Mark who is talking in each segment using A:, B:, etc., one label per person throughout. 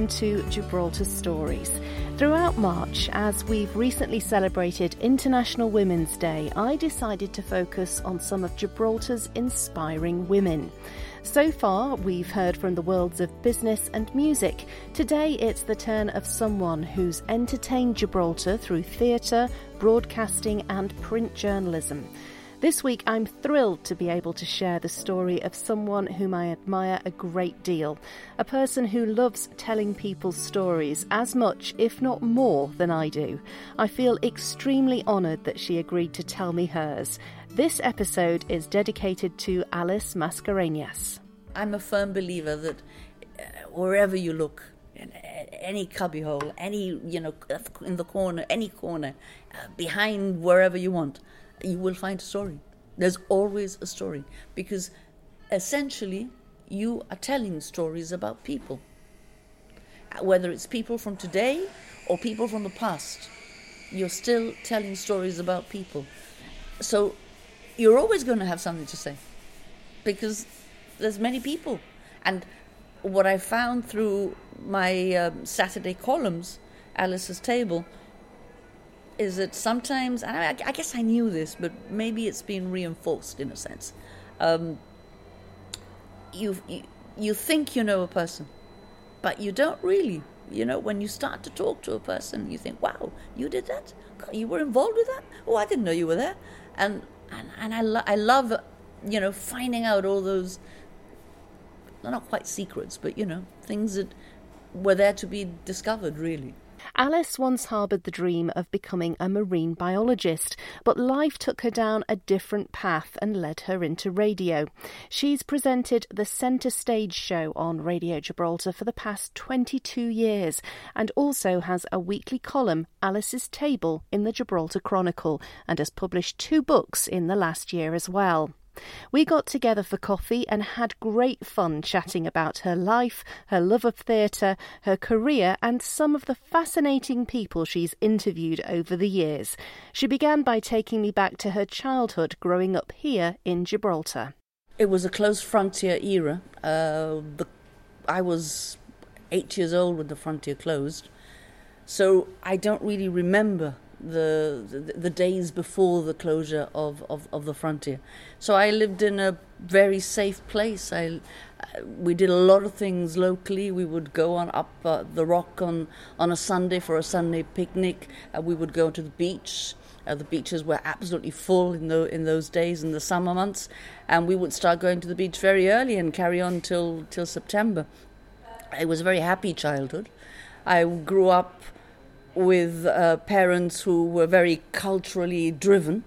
A: welcome to Gibraltar Stories. Throughout March, as we've recently celebrated International Women's Day, I decided to focus on some of Gibraltar's inspiring women. So far, we've heard from the worlds of business and music. Today, it's the turn of someone who's entertained Gibraltar through theatre, broadcasting, and print journalism. This week, I'm thrilled to be able to share the story of someone whom I admire a great deal. A person who loves telling people's stories as much, if not more, than I do. I feel extremely honoured that she agreed to tell me hers. This episode is dedicated to Alice Mascarenhas.
B: I'm a firm believer that uh, wherever you look, any cubbyhole, any, you know, in the corner, any corner, uh, behind wherever you want, you will find a story. There's always a story because essentially you are telling stories about people. Whether it's people from today or people from the past, you're still telling stories about people. So you're always going to have something to say because there's many people. And what I found through my um, Saturday columns, Alice's Table, is that sometimes, and I, I, guess I knew this, but maybe it's been reinforced in a sense. Um, you, you, think you know a person, but you don't really. You know, when you start to talk to a person, you think, "Wow, you did that? You were involved with that? Oh, I didn't know you were there." And and, and I, lo- I love, you know, finding out all those, They're not quite secrets, but you know, things that were there to be discovered, really.
A: Alice once harboured the dream of becoming a marine biologist, but life took her down a different path and led her into radio. She's presented the Centre Stage show on Radio Gibraltar for the past 22 years and also has a weekly column, Alice's Table, in the Gibraltar Chronicle and has published two books in the last year as well. We got together for coffee and had great fun chatting about her life, her love of theatre, her career, and some of the fascinating people she's interviewed over the years. She began by taking me back to her childhood growing up here in Gibraltar.
B: It was a close frontier era. Uh, the, I was eight years old when the frontier closed, so I don't really remember the, the, days before the closure of, of, of the frontier. So I lived in a very safe place. I we did a lot of things locally. We would go on up uh, the rock on on a Sunday for a Sunday picnic. Uh, we would go to the beach. Uh, the beaches were absolutely full in the in those days in the summer months, and we would start going to the beach very early and carry on till till September. It was a very happy childhood. I grew up with uh, parents who were very culturally driven.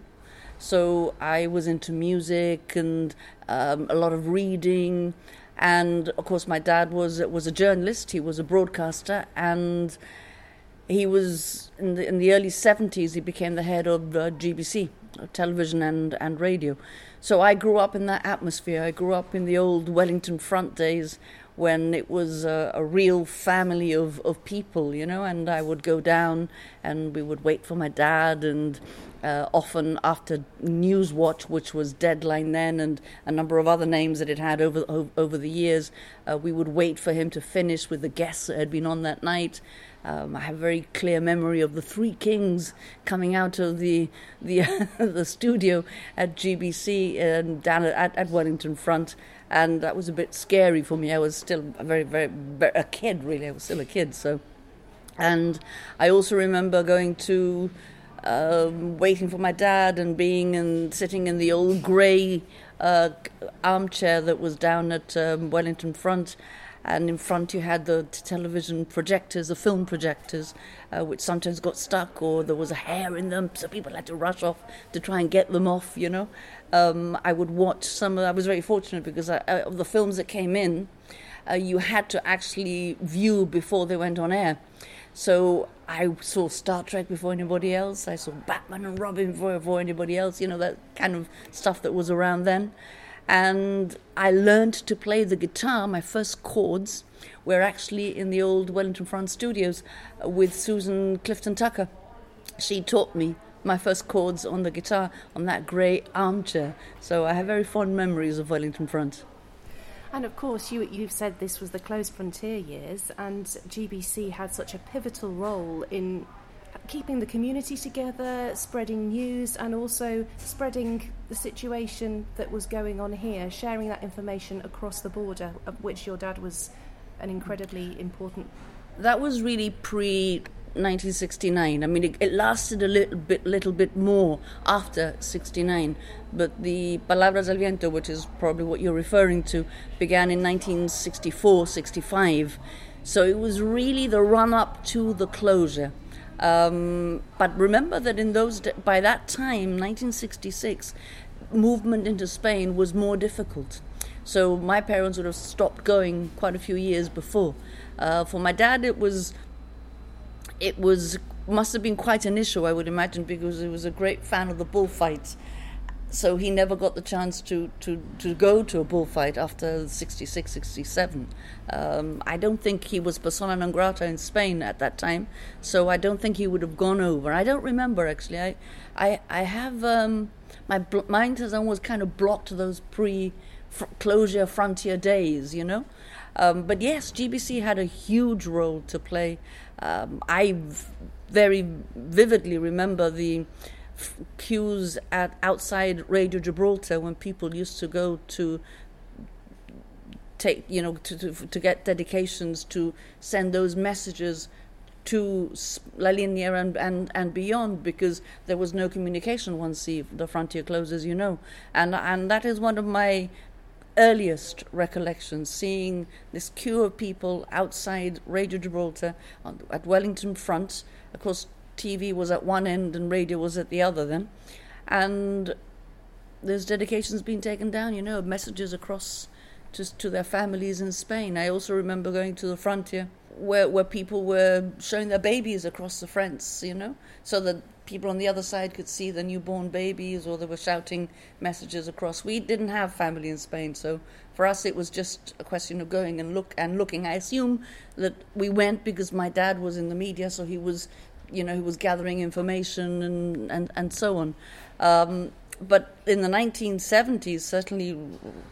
B: So I was into music and um, a lot of reading, and of course my dad was was a journalist. He was a broadcaster, and he was in the in the early seventies. He became the head of uh, GBC, television and and radio. So I grew up in that atmosphere. I grew up in the old Wellington Front days when it was a, a, real family of, of people, you know, and I would go down and we would wait for my dad and uh, often after Newswatch, which was Deadline then, and a number of other names that it had over over, the years, uh, we would wait for him to finish with the guests that had been on that night. Um, I have a very clear memory of the Three Kings coming out of the the the studio at GBC and down at, at Wellington Front, and that was a bit scary for me. I was still a very, very, very a kid, really. I was still a kid, so. And I also remember going to, um, waiting for my dad and being and sitting in the old grey uh, armchair that was down at um, Wellington Front and in front you had the television projectors, the film projectors, uh, which sometimes got stuck or there was a hair in them, so people had to rush off to try and get them off, you know. Um, I would watch some, I was very fortunate because I, uh, of the films that came in, uh, you had to actually view before they went on air. So I saw Star Trek before anybody else. I saw Batman and Robin before, before anybody else. You know that kind of stuff that was around then and I learned to play the guitar. My first chords were actually in the old Wellington Front studios with Susan Clifton Tucker. She taught me my first chords on the guitar on that grey armchair. So I have very fond memories of Wellington Front.
A: And of course, you, you've said this was the closed frontier years, and GBC had such a pivotal role in keeping the community together, spreading news, and also spreading the situation that was going on here, sharing that information across the border, of which your dad was an incredibly important.
B: That was really pre 1969. I mean, it, it, lasted a little bit, little bit more after 69. But the Palabras al Viento, which is probably what you're referring to, began in 1964, 65. So it was really the run up to the closure. Um, but remember that in those by that time, 1966, movement into Spain was more difficult. So my parents would have stopped going quite a few years before. Uh, for my dad, it was it was must have been quite an issue, I would imagine, because he was a great fan of the bullfights. So he never got the chance to, to, to go to a bullfight after 66, 67. Um, I don't think he was persona non grata in Spain at that time, so I don't think he would have gone over. I don't remember, actually. I, I, I have, um, my bl- mind has almost kind of blocked those pre closure frontier days, you know? Um, but yes, GBC had a huge role to play um, I very vividly remember the queues at outside Radio Gibraltar when people used to go to take, you know, to, to, to get dedications to send those messages to La Linea and, and, and beyond because there was no communication once the, the frontier closes, you know. And, and that is one of my earliest recollections, seeing this queue of people outside Radio Gibraltar on, at Wellington Front. Of course, TV was at one end and radio was at the other then. And there's dedications being taken down, you know, messages across to, to their families in Spain. I also remember going to the frontier where, where people were showing their babies across the fence, you know, so that people on the other side could see the newborn babies or they were shouting messages across. We didn't have family in Spain, so for us it was just a question of going and look and looking. I assume that we went because my dad was in the media, so he was, you know, he was gathering information and and and so on. Um, but in the 1970s, certainly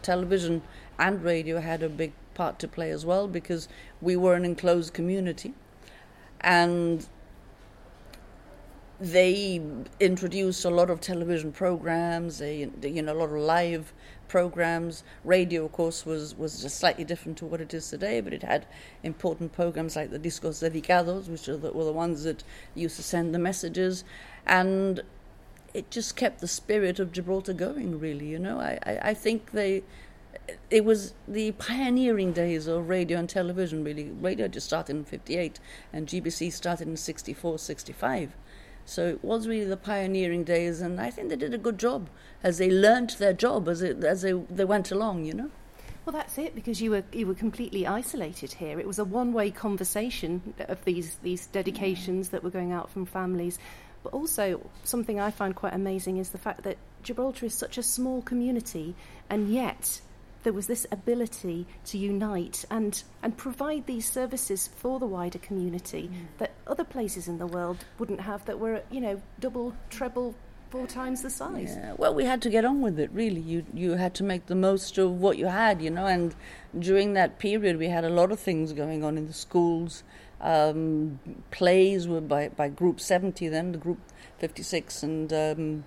B: television and radio had a big part to play as well because we were an enclosed community, and they introduced a lot of television programs, they, you know, a lot of live programs. Radio, of course, was, was just slightly different to what it is today, but it had important programs like the Discos Dedicados, which the, were the ones that used to send the messages. And it just kept the spirit of Gibraltar going, really, you know. I, I, I think they it was the pioneering days of radio and television, really. Radio just started in 58, and GBC started in 64, 65. So it was really the pioneering days, and I think they did a good job as they learnt their job as, it, as they, they went along, you know.
A: Well, that's it because you were you were completely isolated here. It was a one-way conversation of these these dedications that were going out from families, but also something I find quite amazing is the fact that Gibraltar is such a small community, and yet there was this ability to unite and, and provide these services for the wider community mm. that other places in the world wouldn't have that were, you know, double, treble, four times the size.
B: Yeah. Well, we had to get on with it, really. You, you had to make the most of what you had, you know, and during that period we had a lot of things going on in the schools. Um, plays were by, by Group 70 then, the Group 56, and um,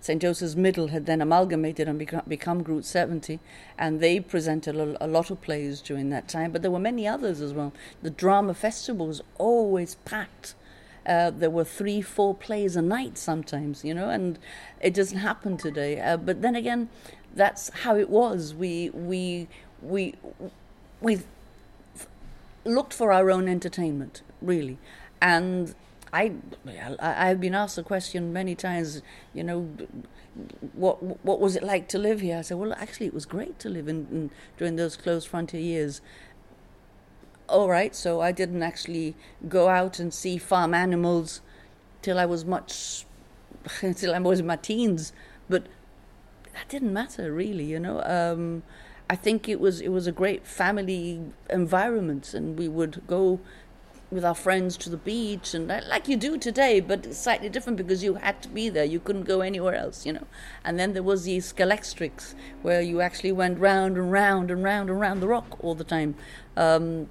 B: St. Joseph's Middle had then amalgamated and become, become Group 70, and they presented a, a, lot of plays during that time, but there were many others as well. The drama festival was always packed. Uh, there were three, four plays a night sometimes, you know, and it doesn't happen today. Uh, but then again, that's how it was. We we we we looked for our own entertainment, really, and I I've been asked the question many times. You know, what what was it like to live here? I said, well, actually, it was great to live in, in during those closed frontier years. All right, so I didn't actually go out and see farm animals till I was much till I was in my teens, but that didn't matter really. You know. Um, I think it was it was a great family environment, and we would go with our friends to the beach and like you do today, but slightly different because you had to be there. You couldn't go anywhere else, you know. And then there was the Scalextrics where you actually went round and round and round and round the rock all the time. Um,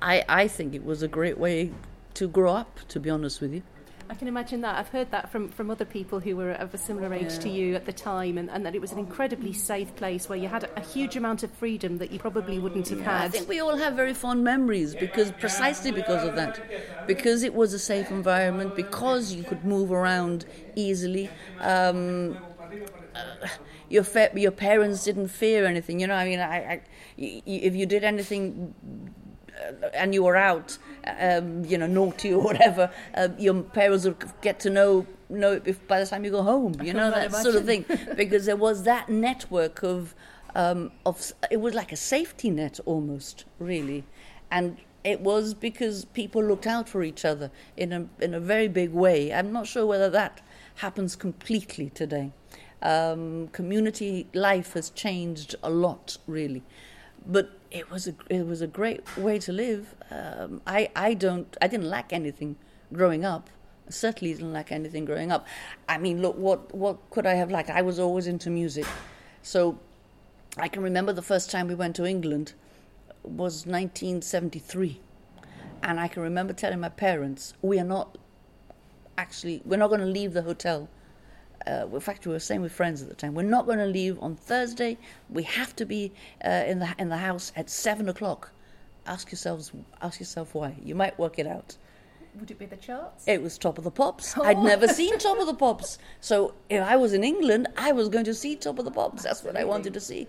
B: I I think it was a great way to grow up, to be honest with you.
A: I can imagine that. I've heard that from, from other people who were of a similar age yeah. to you at the time, and, and, that it was an incredibly safe place where you had a, huge amount of freedom that you probably wouldn't have
B: yeah,
A: had.
B: I think we all have very fond memories because precisely because of that, because it was a safe environment, because you could move around easily. Um, uh, your fa- your parents didn't fear anything, you know. I mean, I, I, if you did anything and you were out, um, you know, naughty or whatever, uh, your parents would get to know know it by the time you go home. You know that imagine. sort of thing, because there was that network of um, of it was like a safety net almost, really, and it was because people looked out for each other in a in a very big way. I'm not sure whether that happens completely today. Um, community life has changed a lot, really but it was a it was a great way to live. Um, I I don't I didn't lack anything growing up. I certainly didn't lack anything growing up. I mean, look, what what could I have lacked? I was always into music, so I can remember the first time we went to England was 1973, and I can remember telling my parents, "We are not actually we're not going to leave the hotel uh, in fact, we were saying with friends at the time, we're not going to leave on Thursday. We have to be uh, in the in the house at seven o'clock. Ask yourselves, ask yourself why. You might work it out.
A: Would it be the charts?
B: It was Top of the Pops. Oh. I'd never seen Top of the Pops, so if I was in England, I was going to see Top of the Pops. That's what I wanted to see.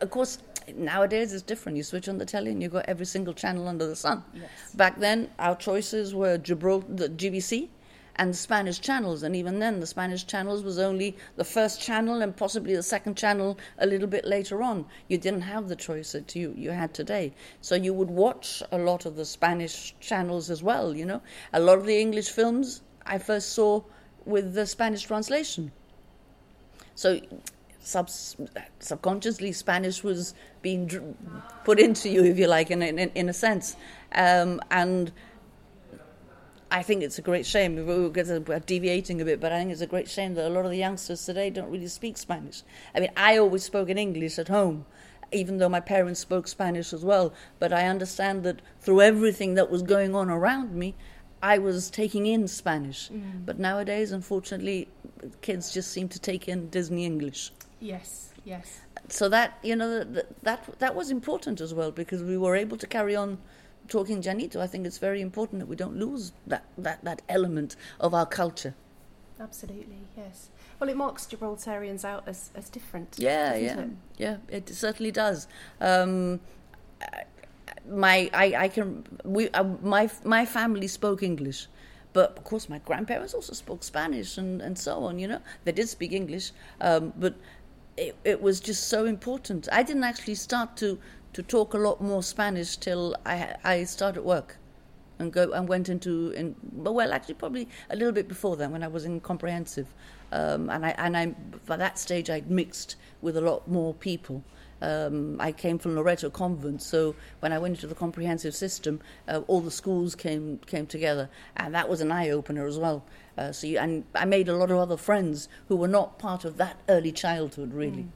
B: Of course, nowadays it's different. You switch on the telly and you got every single channel under the sun. Yes. Back then, our choices were Gibraltar, the GBC, and Spanish channels. And even then, the Spanish channels was only the first channel and possibly the second channel a little bit later on. You didn't have the choice that you, you had today. So you would watch a lot of the Spanish channels as well, you know. A lot of the English films I first saw with the Spanish translation. So sub- subconsciously, Spanish was being put into you, if you like, in, in, in a sense. Um, and I think it's a great shame. We're deviating a bit, but I think it's a great shame that a lot of the youngsters today don't really speak Spanish. I mean, I always spoke in English at home, even though my parents spoke Spanish as well. But I understand that through everything that was going on around me, I was taking in Spanish. Mm. But nowadays, unfortunately, kids just seem to take in Disney English.
A: Yes, yes.
B: So that you know that that that was important as well because we were able to carry on talking Llanito, I think it's very important that we don't lose that, that, that element of our culture.
A: Absolutely, yes. Well, it marks Gibraltarians out as, as different.
B: Yeah, yeah, it? yeah. It certainly does. Um, my, I, I can. We, uh, my, my family spoke English, but of course, my grandparents also spoke Spanish and, and so on. You know, they did speak English, um, but it, it was just so important. I didn't actually start to to talk a lot more Spanish till I I started work, and go and went into in well actually probably a little bit before then when I was in comprehensive, um, and I and I by that stage I'd mixed with a lot more people. Um, I came from Loreto Convent, so when I went into the comprehensive system, uh, all the schools came came together, and that was an eye opener as well. Uh, so you, and I made a lot of other friends who were not part of that early childhood, really. Mm.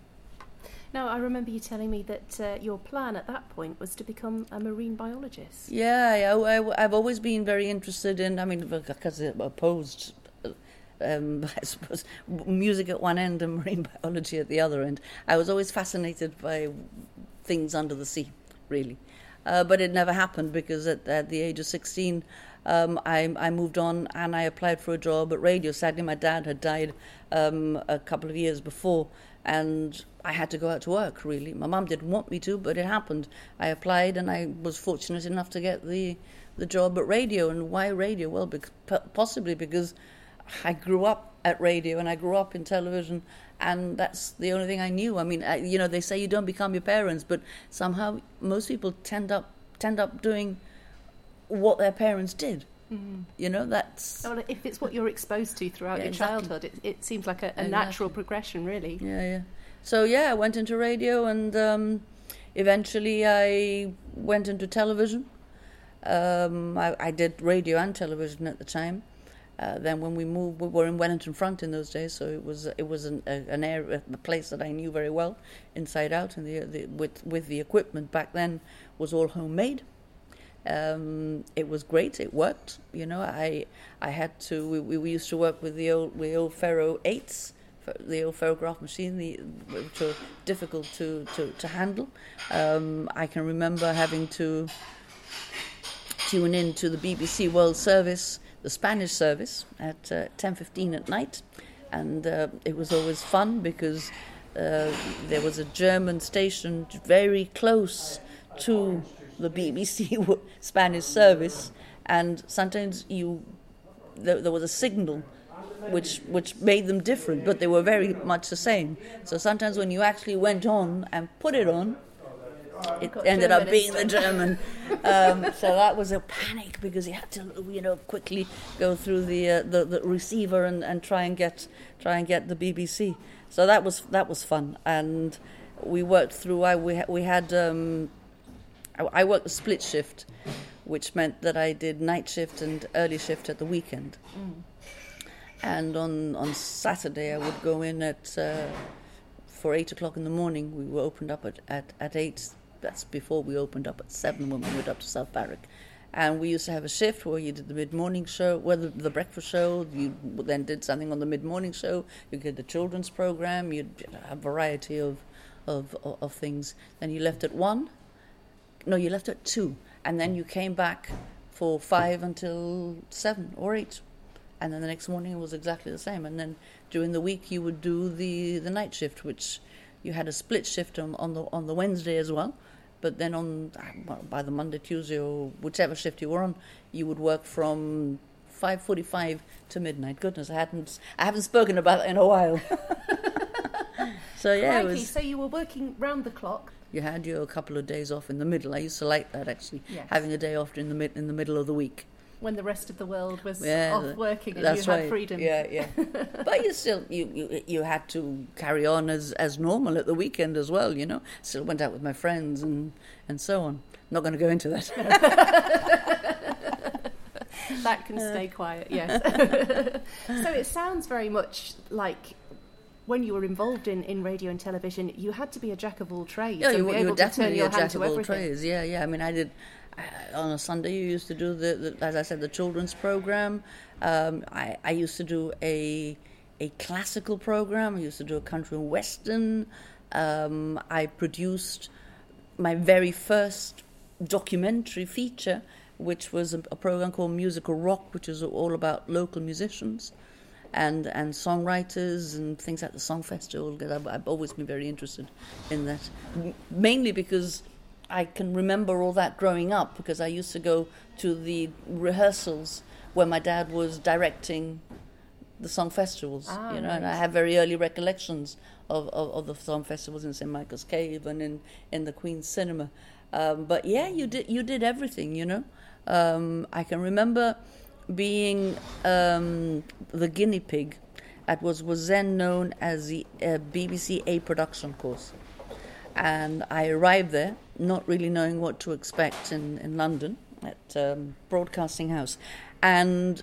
A: Now, I remember you telling me that uh, your plan at that point was to become a marine biologist.
B: Yeah, I, have always been very interested in, I mean, because opposed, um, I suppose, music at one end and marine biology at the other end. I was always fascinated by things under the sea, really. Uh, but it never happened because at, at the age of 16, um, I, I, moved on and I applied for a job at radio. Sadly, my dad had died um, a couple of years before, and I had to go out to work. Really, my mum didn't want me to, but it happened. I applied, and I was fortunate enough to get the the job at radio. And why radio? Well, possibly because I grew up at radio and I grew up in television, and that's the only thing I knew. I mean, I, you know, they say you don't become your parents, but somehow most people tend up tend up doing what their parents did. Mm. You know, that's.
A: Well, if it's what you're exposed to throughout yeah, your exactly. childhood, it, it, seems like a, a exactly. natural progression, really.
B: Yeah, yeah. So, yeah, I went into radio and um, eventually I went into television. Um, I, I did radio and television at the time. Uh, then when we moved, we were in Wellington Front in those days, so it was it was an, a, an area, a place that I knew very well, inside out, and the, the with with the equipment back then was all homemade. Um, it was great. It worked. You know, I I had to. We, we used to work with the old the old Faro eights, the old ferrograph machine, the, which were difficult to to, to handle. Um, I can remember having to tune in to the BBC World Service the Spanish service at uh, 10:15 at night, and uh, it was always fun because uh, there was a German station very close to the BBC Spanish service, and sometimes you there, there was a signal which which made them different, but they were very much the same. So sometimes when you actually went on and put it on, it ended up being the German. Um, so that was a panic because you had to, you know, quickly go through the uh, the, the, receiver and, and try and get try and get the BBC. So that was that was fun, and we worked through. I we we had um, I, worked a split shift, which meant that I did night shift and early shift at the weekend. Mm. And on on Saturday I would go in at. Uh, for eight o'clock in the morning, we were opened up at, at, at eight that's before we opened up at seven when we went up to South Barrack. And we used to have a shift where you did the mid morning show, well, the, the, breakfast show, you then did something on the mid morning show, you did the children's program, you'd have a variety of, of, of things. Then you left at one, no, you left at two, and then you came back for five until seven or eight. And then the next morning it was exactly the same. And then during the week you would do the, the night shift, which you had a split shift on, on the on the Wednesday as well but then on by the Monday, Tuesday, or whichever shift you were on, you would work from five forty-five to midnight. Goodness, I hadn't I haven't spoken about it in a while.
A: so yeah, Crikey, was, So you were working round the clock.
B: You had your couple of days off in the middle. I used to like that actually, yes. having a day off in the mid, in the middle of the week
A: when the rest of the world was yeah, off working and
B: you
A: right. had freedom.
B: Yeah, yeah. but you still you, you you had to carry on as as normal at the weekend as well. You know, still went out with my friends and and so on. Not going to go into that.
A: that can stay quiet. Yes. so it sounds very much like when you were involved in, in radio and television, you had to be a jack of all trades.
B: Yeah, you,
A: you
B: were definitely a jack of all trades. Yeah, yeah. I mean, I did on a Sunday, you used to do the, the as I said, the children's program. Um, I, I used to do a a classical program. I used to do a country and western. Um, I produced my very first documentary feature, which was a, a, program called Musical Rock, which is all about local musicians and and songwriters and things like the Song Festival. Because I've, I've always been very interested in that, mainly because I can remember all that growing up because I used to go to the rehearsals where my dad was directing the song festivals, ah, you know, right. and I have very early recollections of, of, of, the song festivals in St Michael's Cave and in, in the Queen's Cinema. Um, but yeah, you did you did everything, you know. Um, I can remember being um, the guinea pig at what was then known as the uh, BBC A production course, and I arrived there not really knowing what to expect in, in London at um, Broadcasting House. And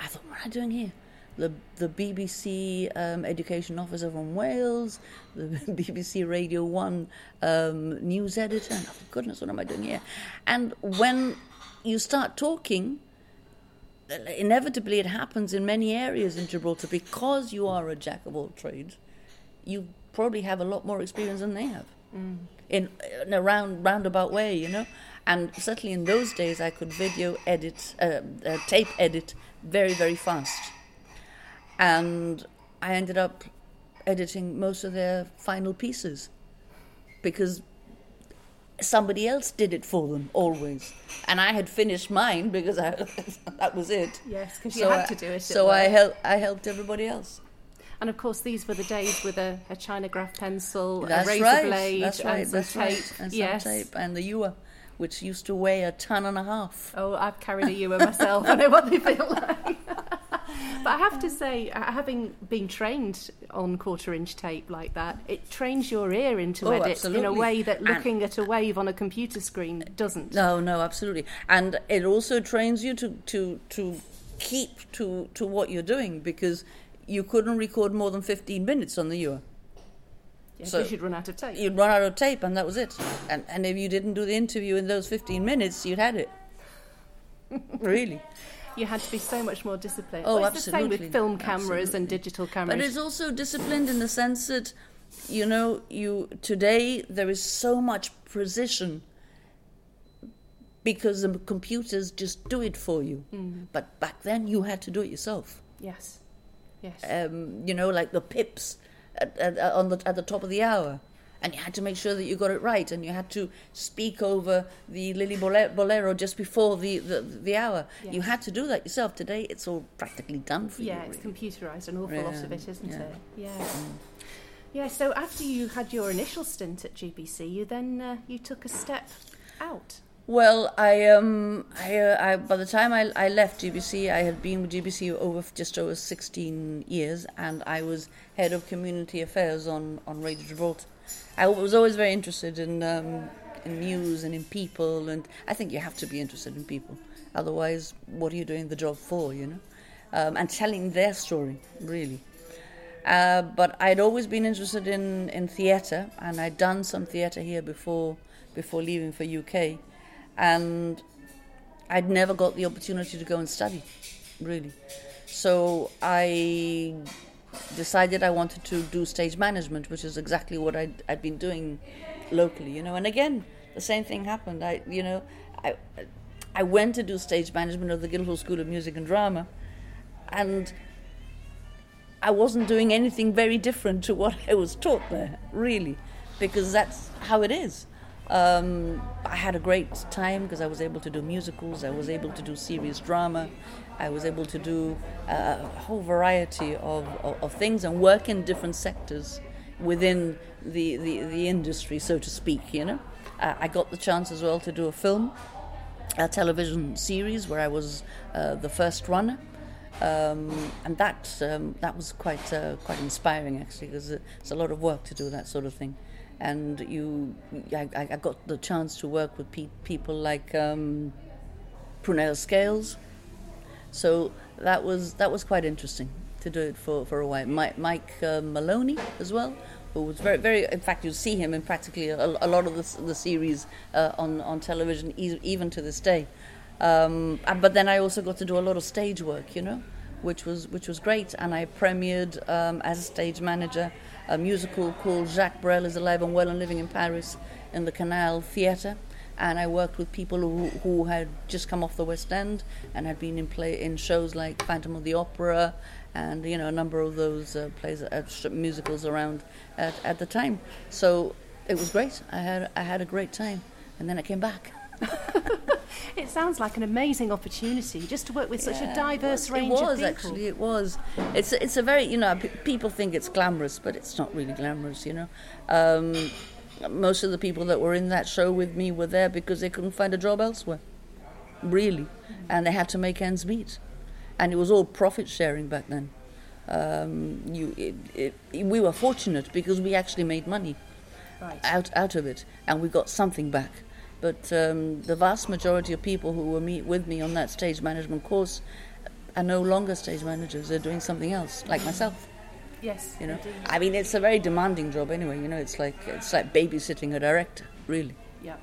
B: I thought, what am I doing here? The, the BBC um, education officer from Wales, the BBC Radio 1 um, news editor. And, oh, goodness, what am I doing here? And when you start talking, inevitably it happens in many areas in Gibraltar because you are a jack of all trades. You probably have a lot more experience than they have. Mm in, in a round roundabout way, you know. And certainly in those days, I could video edit, uh, uh, tape edit very very fast, and I ended up editing most of their final pieces because somebody else did it for them always, and I had finished mine because I, that was it.
A: Yes, because you had to do it.
B: So I helped. I helped everybody else.
A: And of course, these were the days with a, a Chinagraph pencil,
B: that's
A: a razor
B: right.
A: blade,
B: that's right.
A: and
B: that's
A: tape.
B: Right. And
A: yes.
B: tape, and the Uher, which used to weigh a ton and a half.
A: Oh, I've carried a Uher myself. I know what they feel like. but I have to say, uh, having been trained on quarter inch tape like that, it trains your ear into
B: Oh,
A: edit
B: absolutely.
A: in a way that
B: And-
A: looking at a wave on a computer screen doesn't.
B: No, no, absolutely. And it also trains you to, to, to keep to, to what you're doing because you couldn't record more than 15 minutes on the.
A: Yeah,
B: so-
A: you'd run out of tape.
B: You'd run out of tape and that was it. And, and if you didn't do the interview in those 15 minutes, you'd had it. really.
A: You had to be so much more disciplined.
B: Oh,
A: well, it's the same
B: absolutely.
A: with film cameras and digital cameras.
B: But it's also disciplined in the sense that, you know, you today there is so much precision because the computers just do it for you.
A: Mm.
B: But back then you had to do it yourself.
A: yes, yes.
B: Um, you know, like the pips at, at, on the at the top of the hour. And you had to make sure that you got it right, and you had to speak over the Lillibullero just before the, the, the hour. You had to do that yourself. Today, it's all practically done for
A: yeah,
B: you.
A: Yeah, it's
B: really.
A: computerized, an awful lot of it, isn't
B: yeah.
A: it? Yeah. Yeah. So after you had your initial stint at GBC, you then uh, you took a step out.
B: Well, I um, I, uh, I by the time I, I left GBC, I had been with GBC over just over sixteen years, and I was head of community affairs on on Radio Gibraltar. I was always very interested in um, in news and in people, and I think you have to be interested in people. Otherwise, what are you doing the job for? You know, um, and telling their story really. Uh, but I'd always been interested in, in theatre, and I'd done some theatre here before before leaving for UK, and I'd never got the opportunity to go and study, really. So I decided I wanted to do stage management, which is exactly what I'd, I'd been doing locally, you know. And again, the same thing happened. I, you know, I I went to do stage management at the Guildhall School of Music and Drama, and I wasn't doing anything very different to what I was taught there, really, because that's how it is. Um, I had a great time because I was able to do musicals, I was able to do serious drama, I was able to do uh, a whole variety of, of, of things and work in different sectors within the, the, the industry, so to speak, you know. Uh, I got the chance as well to do a film, a television series where I was uh, the first runner um, and that um, that was quite uh, quite inspiring actually because it's a lot of work to do that sort of thing, and you I, I got the chance to work with pe- people like um, Scales, so that was that was quite interesting to do it for, for a while. Mike, Mike uh, Maloney as well, who was very very. In fact, you see him in practically a, a lot of the, the series uh, on on television, e- even to this day. Um, but then I also got to do a lot of stage work, you know, which was which was great. And I premiered um, as a stage manager a musical called Jacques Brel is Alive and Well and Living in Paris in the Canal Theatre. And I worked with people who, who had just come off the West End and had been in play in shows like Phantom of the Opera and you know a number of those uh, plays uh, musicals around at, at the time. So it was great. I had I had a great time, and then I came back.
A: It sounds like an amazing opportunity just to work with such a
B: Yeah,
A: diverse
B: it was,
A: range
B: it was,
A: of people.
B: actually it was it's it's a very you know p- people think it's glamorous but it's not really glamorous you know um, most of the people that were in that show with me were there because they couldn't find a job elsewhere really and they had to make ends meet and it was all profit sharing back then um, you it, it, we were fortunate because we actually made money
A: Right.
B: out out of it, and we got something back. But um, the vast majority of people who were me, with me on that stage management course are no longer stage managers. They're doing something else, like myself.
A: Yes.
B: You know,
A: indeed.
B: I mean, it's a very demanding job anyway. You know, it's like it's like babysitting a director, really.
A: Yeah.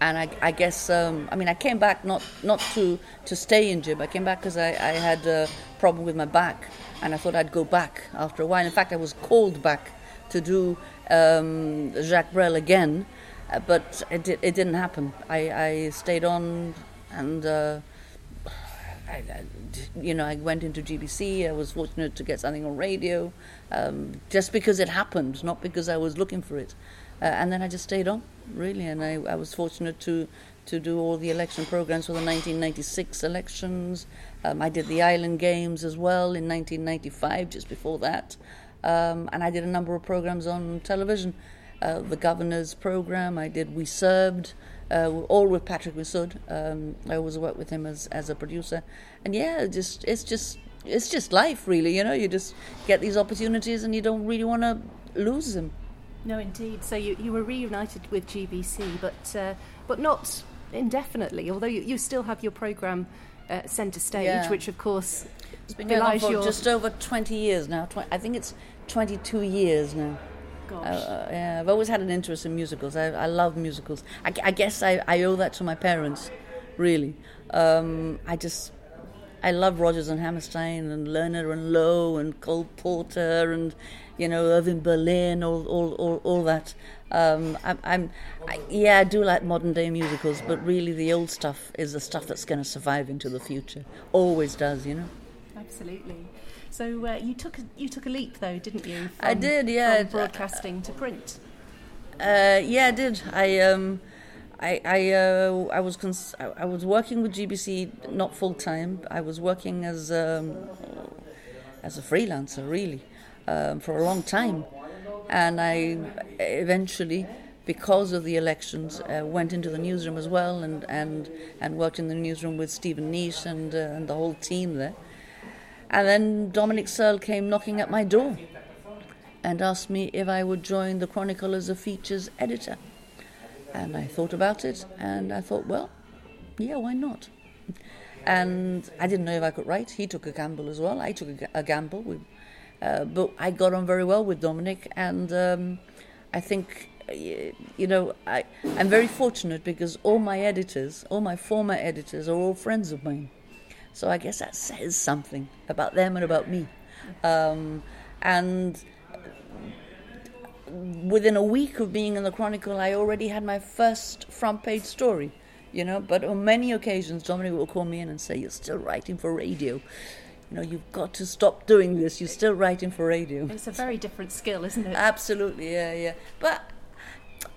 B: And I, I guess um, I mean I came back not not to, to stay in Jib. I came back because I, I had a problem with my back, and I thought I'd go back after a while. In fact, I was called back to do um, Jacques Brel again, uh, but it, it didn't happen. I, I stayed on, and uh, I, I- you know I went into GBC. I was fortunate to get something on radio, um, just because it happened, not because I was looking for it. Uh, and then I just stayed on, really, and I, I was fortunate to to do all the election programs for the 1996 elections. Um, I did the Island Games as well in 1995, just before that, um, and I did a number of programs on television. Uh, the Governor's program, I did We Served, uh, all with Patrick Massoud. Um, I always worked with him as, as a producer, and yeah, just it's just it's just life, really. You know, you just get these opportunities and you don't really want to lose them.
A: No, indeed. So you, you were reunited with GBC, but uh, but not indefinitely. Although you, you still have your program uh, centre stage,
B: Yeah.
A: which of course
B: It's been going on for
A: your
B: just over 20 years now. Tw- I think it's 22 years now. Uh, uh, yeah, I've always had an interest in musicals. I, I love musicals. I, I guess I, I owe that to my parents, really. Um, I just, I love Rodgers and Hammerstein and Lerner and Loewe and Cole Porter and, you know, Irving Berlin, all, all, all, all that. Um, I'm, I'm I, yeah, I do like modern day musicals, but really the old stuff is the stuff that's going to survive into the future. Always does, you know.
A: Absolutely. So uh, you took a, you took a leap though, didn't you?
B: I did, yeah.
A: From broadcasting to print.
B: Uh, yeah, I did. I um, I I uh, I was cons- I, was working with GBC not full time. I was working as um, as a freelancer really um, for a long time, and I eventually. Because of the elections, uh, went into the newsroom as well, and, and, and worked in the newsroom with Stephen Niche and uh, and the whole team there. And then Dominic Searle came knocking at my door and asked me if I would join the Chronicle as a features editor. And I thought about it, and I thought, well, yeah, why not? And I didn't know if I could write. He took a gamble as well. I took a, gamble. We, uh, but I got on very well with Dominic, and um, I think, you know, I, I'm very fortunate because all my editors, all my former editors, are all friends of mine. So I guess that says something about them and about me. Um, and within a week of being in the Chronicle, I already had my first front page story, you know. But on many occasions, Dominic will call me in and say, You're still writing for radio. You know, you've got to stop doing this. You're still writing for radio.
A: It's a very different skill, isn't it?
B: Absolutely, yeah, yeah. But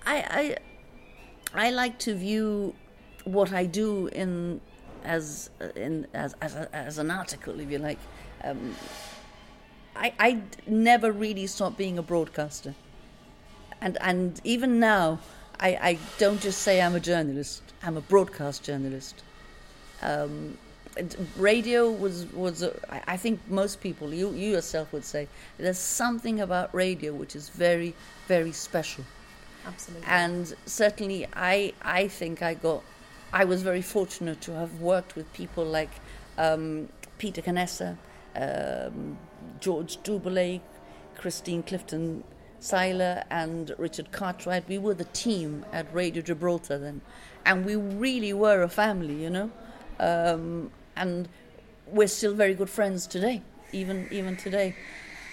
B: I, I, I like to view what I do in as in as as, a, as an article, if you like. Um, I I never really stopped being a broadcaster, and and even now, I I don't just say I'm a journalist. I'm a broadcast journalist. Um, radio was was uh, I I think most people you you yourself would say there's something about radio which is very very special
A: Absolutely.
B: and certainly I I think I got I was very fortunate to have worked with people like um, Peter Canessa, um, George Duboulay, Christine Clifton Seiler, and Richard Cartwright. We were the team at Radio Gibraltar then, and we really were a family, you know, um, and we're still very good friends today, even even today.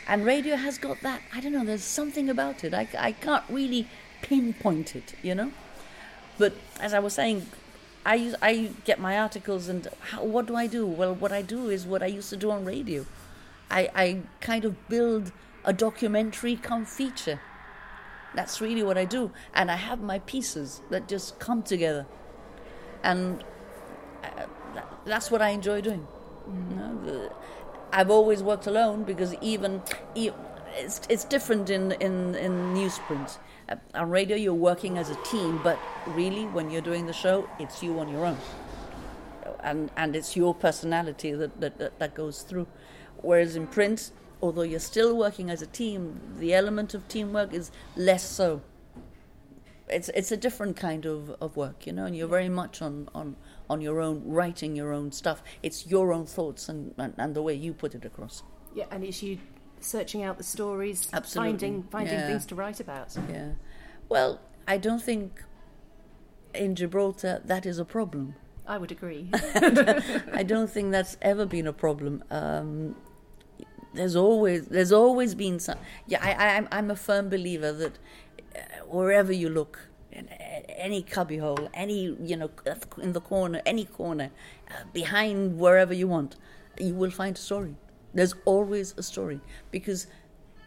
B: And radio has got that. I don't know. There's something about it. I, I can't really pinpoint it, you know. But as I was saying, I use, I get my articles and how, what do I do? Well, what I do is what I used to do on radio. I, I kind of build a documentary come feature. That's really what I do, and I have my pieces that just come together, and uh, that's what I enjoy doing. You know, I've always worked alone because even, e it's it's different in in in newsprint. Uh, on radio, you're working as a team, but really, when you're doing the show, it's you on your own, and and it's your personality that that, that, goes through. Whereas in print, although you're still working as a team, the element of teamwork is less so. It's it's a different kind of, of work, you know, and you're very much on, on, on your own, writing your own stuff. It's your own thoughts and, and, and the way you put it across.
A: yeah, and it's you searching out the stories,
B: Absolutely.
A: finding finding
B: Yeah.
A: things to write about.
B: Yeah. Well, I don't think in Gibraltar that is a problem.
A: I would agree.
B: I don't think that's ever been a problem. Um, there's always there's always been some. Yeah, I, I I'm I'm a firm believer that uh, wherever you look, any cubbyhole, any you know in the corner, any corner, uh, behind wherever you want, you will find a story. There's always a story because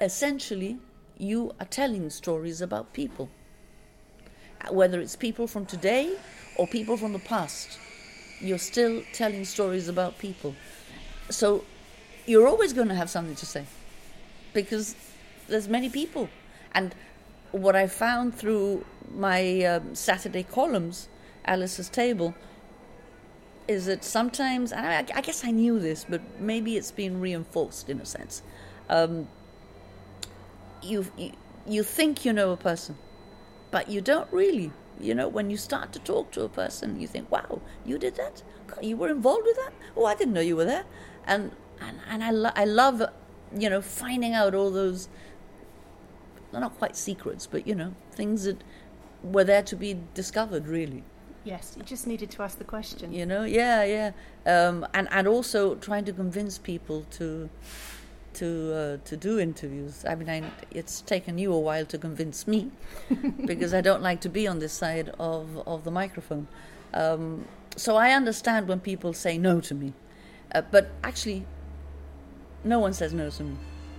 B: essentially you are telling stories about people, whether it's people from today or people from the past you're still telling stories about people. So you're always going to have something to say because there's many people. And what I found through my um, Saturday columns, Alice's Table, is that sometimes, I, I guess I knew this, but maybe it's been reinforced in a sense. Um, you, you you think you know a person, but you don't really. You know, when you start to talk to a person, you think, "Wow, you did that. You were involved with that. Oh, I didn't know you were there." And and and I lo- I love, you know, finding out all those. They're not quite secrets, but you know, things that were there to be discovered. Really.
A: Yes, you just needed to ask the question.
B: You know, yeah, yeah, um, and and also trying to convince people to to uh, to do interviews. I mean, I, it's taken you a while to convince me because I don't like to be on this side of of the microphone. Um, so I understand when people say no to me, uh, but actually, no one says no to me.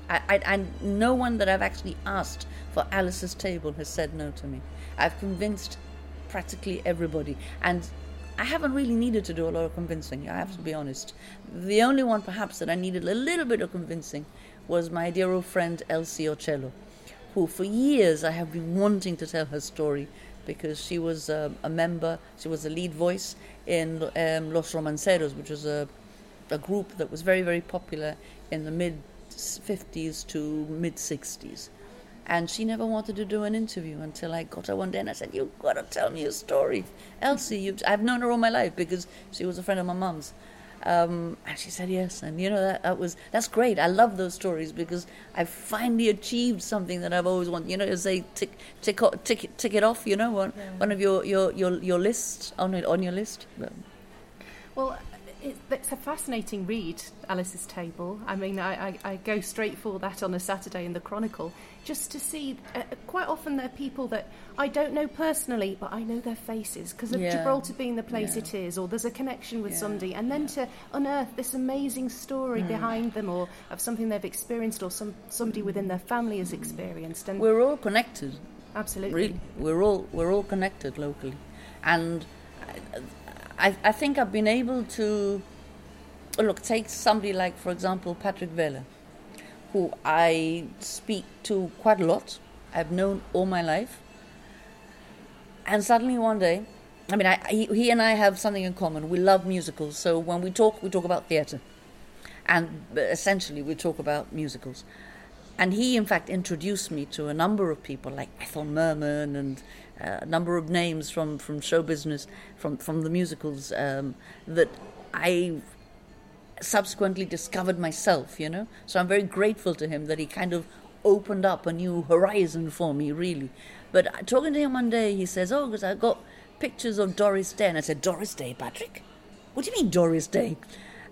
B: I, I, and no one that I've actually asked for Alice's table has said no to me. I've convinced practically everybody, and I haven't really needed to do a lot of convincing, I have to be honest. The only one perhaps that I needed a little bit of convincing was my dear old friend Elsie Ocello, who for years I have been wanting to tell her story because she was um, a member, she was the lead voice in um, Los Romanceros, which was a, a group that was very, very popular in the mid 50s to mid 60s. And she never wanted to do an interview until I got her one day and I said, You've got to tell me a story. Elsie, you I've known her all my life because she was a friend of my mum's. Um, and she said yes, and you know that, that was that's great. I love those stories because I finally achieved something that I've always wanted. You know, say tick tick tick tick it off. You know, one yeah. one of your your your your lists on on your list.
A: Well, it's a fascinating read, Alice's Table. I mean, I, I, I, go straight for that on a Saturday in the Chronicle, just to see. Uh, quite often, there are people that I don't know personally, but I know their faces because of yeah. Gibraltar being the place yeah. it is, or there's a connection with yeah. somebody, and then to unearth this amazing story mm. behind them, or of something they've experienced, or some somebody within their family has experienced.
B: And we're all connected.
A: Absolutely,
B: really, we're all we're all connected locally, and I, I think I've been able to look, take somebody like, for example, Patrick Vela, who I speak to quite a lot. I've known all my life. And suddenly one day, I mean, I, he, he and I have something in common. We love musicals. So when we talk, we talk about theatre. And essentially, we talk about musicals. And he, in fact, introduced me to a number of people like Ethel Merman and uh, a number of names from, from show business, from, from the musicals um, that I subsequently discovered myself, you know. So I'm very grateful to him that he kind of opened up a new horizon for me, really. But uh, talking to him one day, he says, Oh, because I got pictures of Doris Day. And I said, Doris Day, Patrick? What do you mean, Doris Day?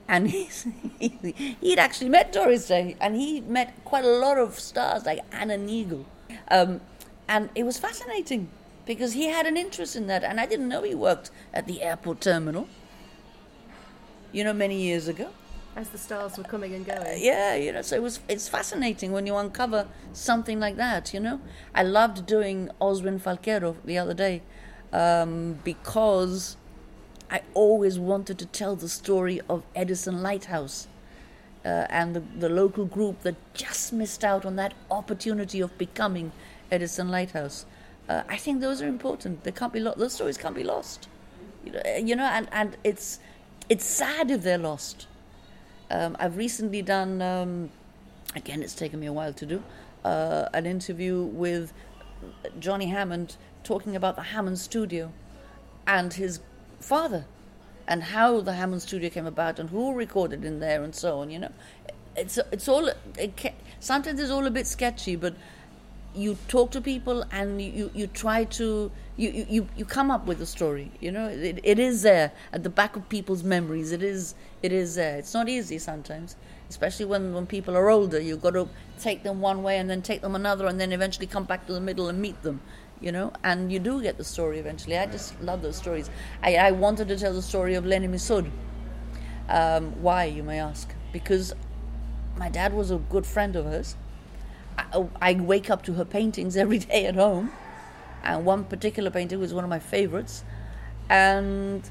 B: and he's, he'd actually met Doris Day, and he met quite a lot of stars like Anna Neagle. Um, and it was fascinating because he had an interest in that, and I didn't know he worked at the airport terminal, you know, many years ago.
A: As the stars were coming and going. Uh,
B: yeah, you know, so it was it's fascinating when you uncover something like that, you know. I loved doing Oswin Falquero the other day um, because I always wanted to tell the story of Edison Lighthouse uh, and the, the local group that just missed out on that opportunity of becoming Edison Lighthouse. Uh, I think those are important. They can't be lo- those stories can't be lost. You know, you know and, and it's it's sad if they're lost. Um, I've recently done um, again. It's taken me a while to do uh, an interview with Johnny Hammond talking about the Hammond Studio and his father and how the Hammond studio came about and who recorded in there and so on. You know, it's it's all it can, sometimes it's all a bit sketchy, but you talk to people and you, you try to you, you, you come up with a story you know it, it is there at the back of people's memories it is it is there it's not easy sometimes especially when, when people are older you've got to take them one way and then take them another and then eventually come back to the middle and meet them you know, and you do get the story eventually. I just love those stories. I, I wanted to tell the story of Leni Mifsud Um, why, you may ask? Because my dad was a good friend of hers. I, wake up to her paintings every day at home, and one particular painting was one of my favorites. And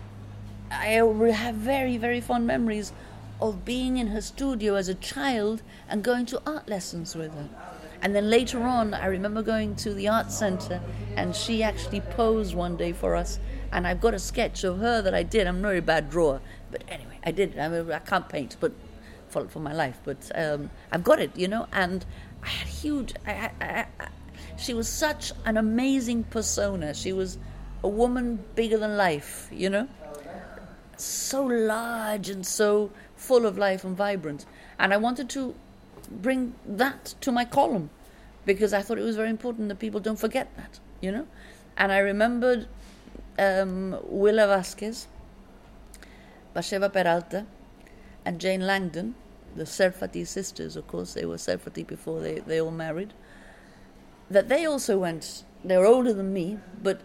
B: I have very, very fond memories of being in her studio as a child and going to art lessons with her. And then later on, I remember going to the art center, and she actually posed one day for us And I've got a sketch of her that I did. I'm not a bad drawer, but anyway, I did. I, mean, I can't paint, but for, for my life, but um, I've got it, you know. And I had huge. I, I, I, she was such an amazing persona. She was a woman bigger than life, you know, so large and so full of life and vibrant. And I wanted to bring that to my column because I thought it was very important that people don't forget that, you know. And I remembered um, Willa Vasquez, Batsheva Peralta, and Jane Langdon, the Serfati sisters, of course, they were Serfati before they, they all married, that they also went, they were older than me, but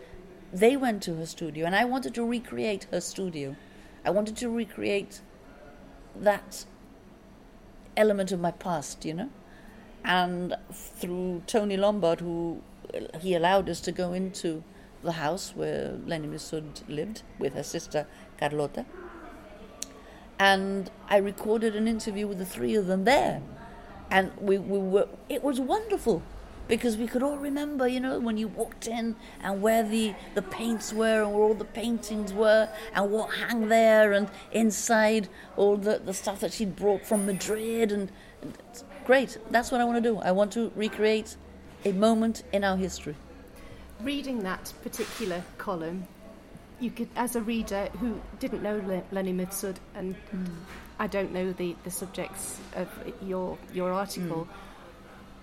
B: they went to her studio, and I wanted to recreate her studio. I wanted to recreate that element of my past, you know. And through Tony Lombard, who he allowed us to go into the house where Leni Mifsud lived with her sister Carlota. And I recorded an interview with the three of them there. And we, we were, it was wonderful because we could all remember, you know, when you walked in and where the, the paints were and where all the paintings were and what hung there and inside all the, the stuff that she'd brought from Madrid. And, and great, that's what I want to do. I want to recreate a moment in our history.
A: Reading that particular column, you could, as a reader who didn't know Leni Mifsud, and mm. I don't know the, the subjects of your your article, mm.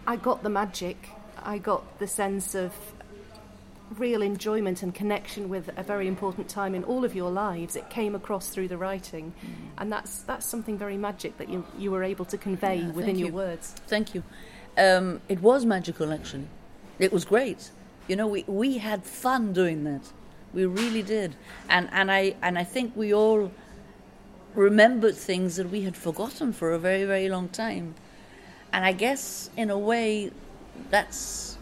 A: I got the magic I got the sense of real enjoyment and connection with a very important time in all of your lives. It came across through the writing, mm. and that's that's something very magic that you you were able to convey yeah, within your words.
B: Thank you. Um, it was magical, actually. It was great. You know, we we had fun doing that. We really did, and and I and I think we all remembered things that we had forgotten for a very very long time. And I guess, in a way, that's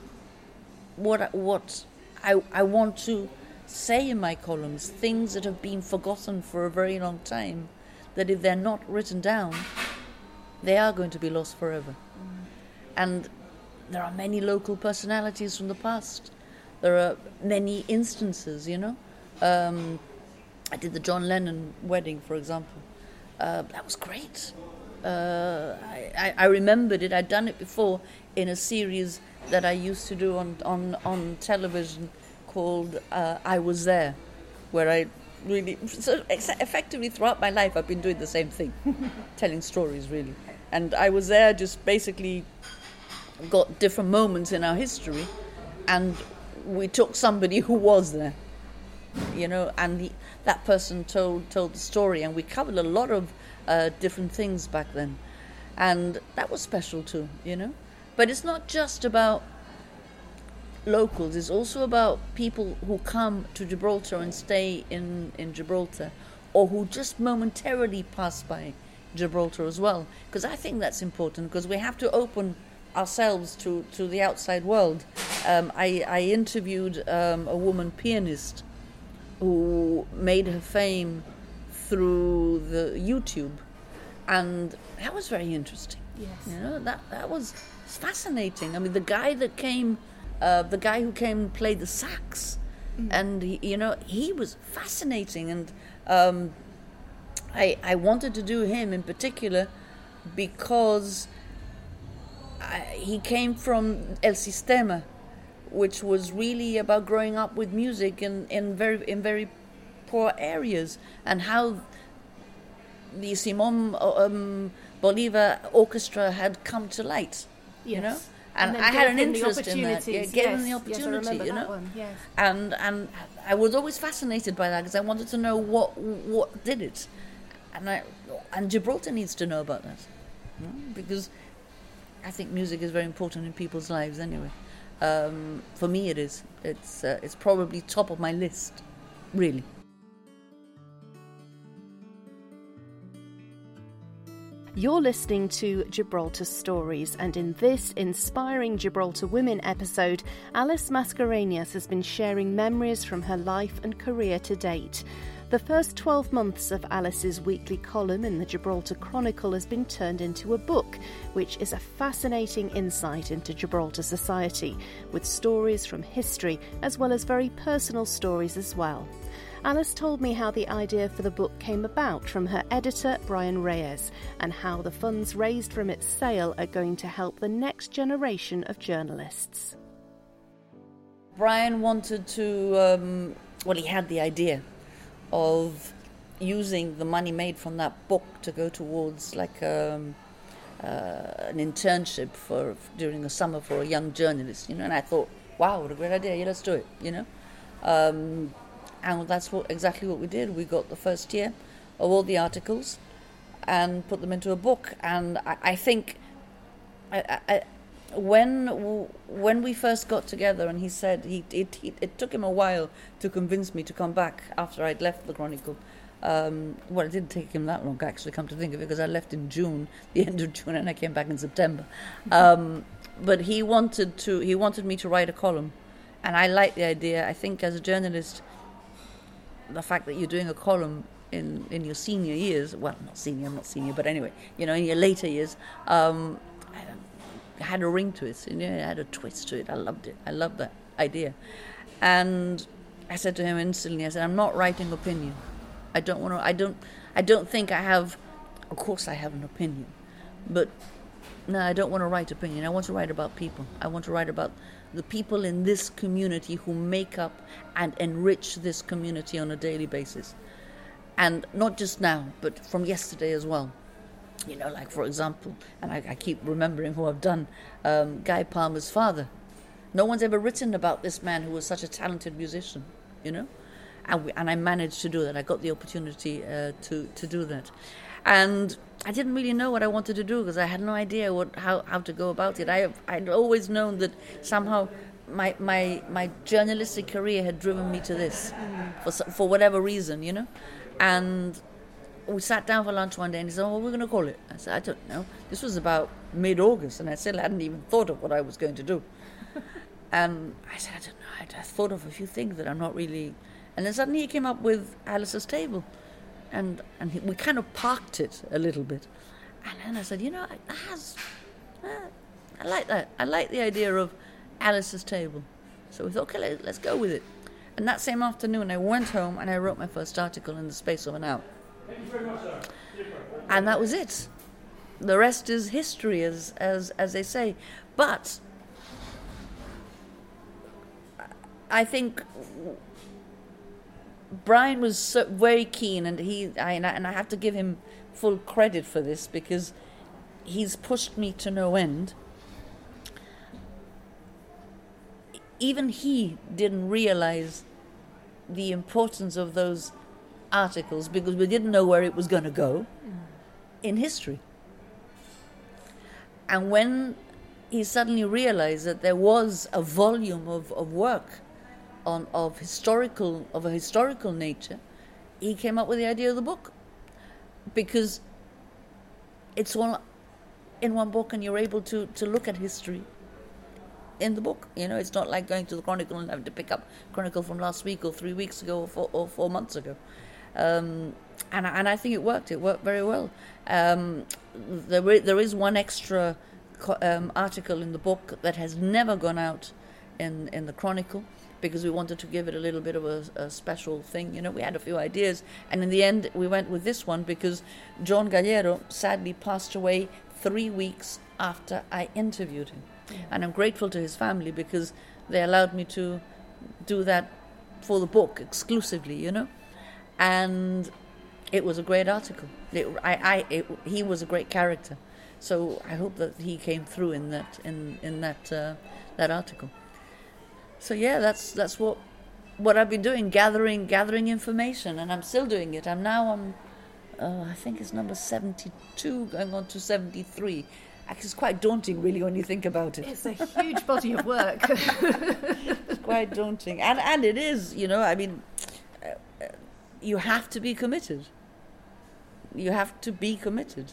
B: what what I I want to say in my columns. Things that have been forgotten for a very long time, that if they're not written down, they are going to be lost forever. Mm. And there are many local personalities from the past. There are many instances, you know. Um, I did the John Lennon wedding, for example. Uh, that was great. Uh, I, I, remembered it. I'd done it before in a series that I used to do on on, on television called uh, I Was There, where I really so effectively throughout my life I've been doing the same thing, telling stories really. And I was there just basically got different moments in our history, and we took somebody who was there, you know, and that person told told the story, and we covered a lot of uh, different things back then, and that was special too, you know. But it's not just about locals, it's also about people who come to Gibraltar and stay in, in Gibraltar, or who just momentarily pass by Gibraltar as well. Because I think that's important, because we have to open ourselves to, to the outside world. Um, I, I interviewed um, a woman pianist who made her fame through the YouTube, and that was very interesting.
A: Yes,
B: you know that that was fascinating. I mean, the guy that came, uh, the guy who came and played the sax, mm. and he, you know he was fascinating, and um, I I wanted to do him in particular because I, he came from El Sistema, which was really about growing up with music in, in very in very poor areas and how the Simon um, Bolivar orchestra had come to light. Yes. You know, and, and I had an interest in that. Yeah,
A: give yes.
B: the opportunity.
A: Yes,
B: you know,
A: one, yes.
B: and and I was always fascinated by that because I wanted to know what what did it, and I and Gibraltar needs to know about that, you know? because I think music is very important in people's lives anyway. Um, for me, it is. It's uh, it's probably top of my list, really.
A: You're listening to Gibraltar Stories, and in this inspiring Gibraltar Women episode, Alice Mascarenhas has been sharing memories from her life and career to date. The first 12 months of Alice's weekly column in the Gibraltar Chronicle has been turned into a book, which is a fascinating insight into Gibraltar society, with stories from history as well as very personal stories as well. Alice told me how the idea for the book came about from her editor, Brian Reyes, and how the funds raised from its sale are going to help the next generation of journalists.
B: Brian wanted to, um, well, he had the idea of using the money made from that book to go towards like um, uh, an internship for during the summer for a young journalist, you know. And I thought, wow, what a great idea! Yeah, let's do it, you know. Um, and that's what exactly what we did. We got the first year of all the articles and put them into a book. And I, I think I, I, when when we first got together, and he said he it, it, it took him a while to convince me to come back after I'd left the Chronicle. Um, well, it didn't take him that long, actually, come to think of it, because I left in June, the end of June, and I came back in September. Um, but he wanted to he wanted me to write a column, and I like the idea. I think as a journalist, the fact that you're doing a column in in your senior years, well, not senior, I'm not senior, but anyway, you know, in your later years, um, had a ring to it, you know, it had a twist to it. I loved it. I loved that idea, and I said to him instantly, I said, I'm not writing opinion. I don't want to. I don't. I don't think I have. Of course, I have an opinion, but no, I don't want to write opinion. I want to write about people. I want to write about the people in this community who make up and enrich this community on a daily basis. And not just now, but from yesterday as well. You know, like for example, and I, I keep remembering who I've done, um, Guy Palmer's father. No one's ever written about this man who was such a talented musician, you know? And, we, and I managed to do that. I got the opportunity uh, to, to do that. And I didn't really know what I wanted to do because I had no idea what how, how to go about it. I I'd always known that somehow my my my journalistic career had driven me to this for for whatever reason, you know. And we sat down for lunch one day and he said, "Oh, what are we going to call it?" I said, "I don't know." This was about mid-August, and I still hadn't even thought of what I was going to do. and I said, "I don't know." I, I thought of a few things that I'm not really. And then suddenly he came up with Alice's Table and and we kind of parked it a little bit. And then I said, you know, has, uh, I like that. I like the idea of Alice's table. So we thought, okay, let, let's go with it. And that same afternoon, I went home and I wrote my first article in the space of an hour. And that was it. The rest is history, as as as they say. But I think Brian was so very keen, and he I, and I have to give him full credit for this because he's pushed me to no end. Even he didn't realize the importance of those articles because we didn't know where it was going to go in history. And when he suddenly realized that there was a volume of, of work on of historical of a historical nature, he came up with the idea of the book because it's all in one book and you're able to, to look at history in the book. You know, it's not like going to the Chronicle and having to pick up Chronicle from last week or three weeks ago or four, or four months ago. Um, and, and I think it worked. It worked very well. Um, there, there is one extra um, article in the book that has never gone out in, in the Chronicle because we wanted to give it a little bit of a, a, special thing. You know, we had a few ideas, and in the end, we went with this one because John Gallero sadly passed away three weeks after I interviewed him. And I'm grateful to his family because they allowed me to do that for the book exclusively, you know? And it was a great article. It, I, I, it, he was a great character. So I hope that he came through in that, in, in that, uh, that article so yeah, that's that's what what I've been doing, gathering gathering information, and I'm still doing it. I'm now on, uh, I think it's number seventy-two, going on to seventy-three. It's quite daunting, really, when you think about it.
A: It's a huge body of work.
B: it's quite daunting, and and it is. You know, I mean, you have to be committed. You have to be committed,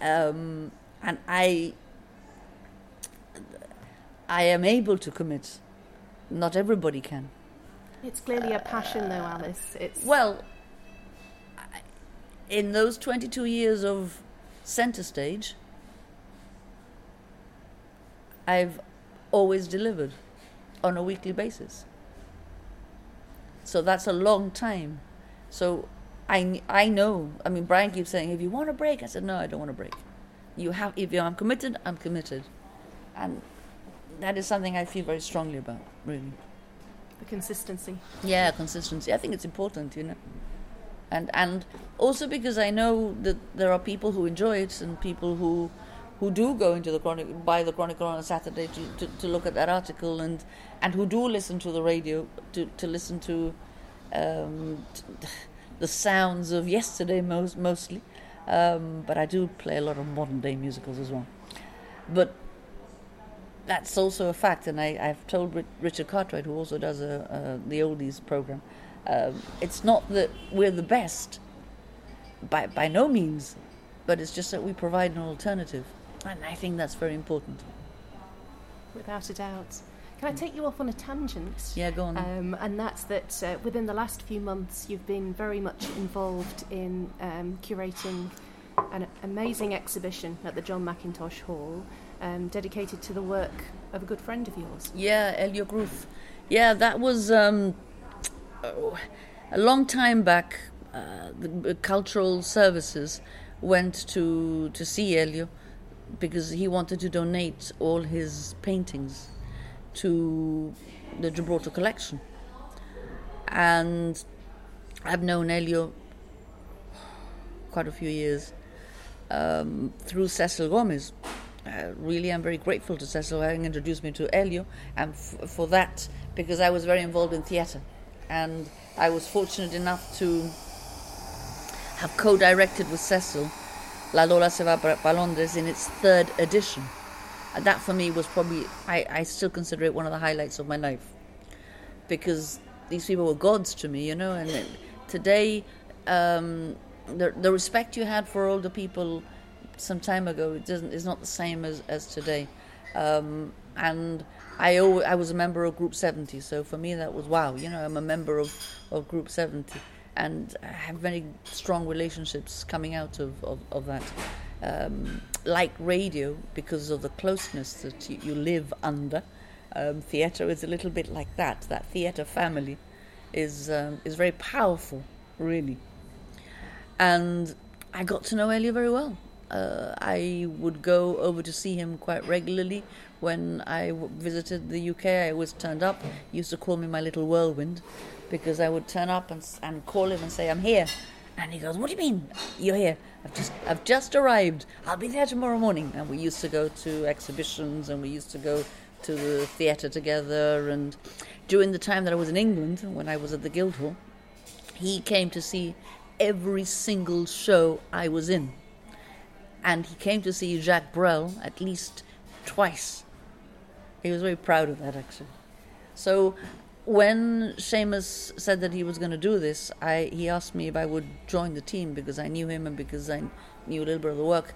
B: um, and I. I am able to commit not everybody can.
A: It's clearly a passion, though, Alice. It's
B: well, in those 22 years of center stage, I've always delivered on a weekly basis. So that's a long time. So I, I know. I mean, Brian keeps saying, if you want a break, I said, no, I don't want a break. You have, if you, I'm committed, I'm committed. And that is something I feel very strongly about, really.
A: The consistency.
B: Yeah, consistency. I think it's important, you know. And and also because I know that there are people who enjoy it and people who who do go into the chronic buy the chronicle on a Saturday to, to, to look at that article and and who do listen to the radio to to listen to um, the sounds of yesterday most mostly. Um, but I do play a lot of modern day musicals as well. But that's also a fact, and I, have told Richard Cartwright, who also does a, a the oldies program, um, it's not that we're the best, by by no means, but it's just that we provide an alternative, and I think that's very important.
A: Without a doubt. Can I take you off on a tangent?
B: Yeah, go on.
A: Um, and that's that uh, within the last few months, you've been very much involved in um, curating an amazing exhibition at the John Mackintosh Hall um, dedicated to the work of a good friend of yours.
B: Yeah, Elio Cruz. Yeah, that was um, oh, a long time back. Uh, the cultural services went to to see Elio because he wanted to donate all his paintings to the Gibraltar collection. And I've known Elio quite a few years um, through Cecil Gomez, uh, really, I'm very grateful to Cecil having introduced me to Elio, and f- for that because I was very involved in theatre, and I was fortunate enough to have co-directed with Cecil La Lola se va para Londres in its third edition. That for me was probably I, I still consider it one of the highlights of my life because these people were gods to me, you know. And today, um, the the respect you had for older people some time ago. It doesn't is not the same as as today. Um, and I always, I was a member of Group 70, so for me that was wow. You know, I'm a member of, of Group 70, and I have very strong relationships coming out of of, of that. Um, like radio, because of the closeness that you, you live under, um, theatre is a little bit like that. That theatre family is um, is very powerful, really. And I got to know Elio very well. Uh, I would go over to see him quite regularly. When I w- visited the UK, I always turned up. He used to call me my little whirlwind because I would turn up and, and call him and say, I'm here. And he goes, What do you mean you're here? I've just, I've just arrived. I'll be there tomorrow morning. And we used to go to exhibitions and we used to go to the theatre together. And during the time that I was in England, when I was at the Guildhall, he came to see every single show I was in and he came to see Jacques Brel at least twice. He was very proud of that, actually. So when Seamus said that he was going to do this, I, he asked me if I would join the team because I knew him and because I knew a little bit of the work.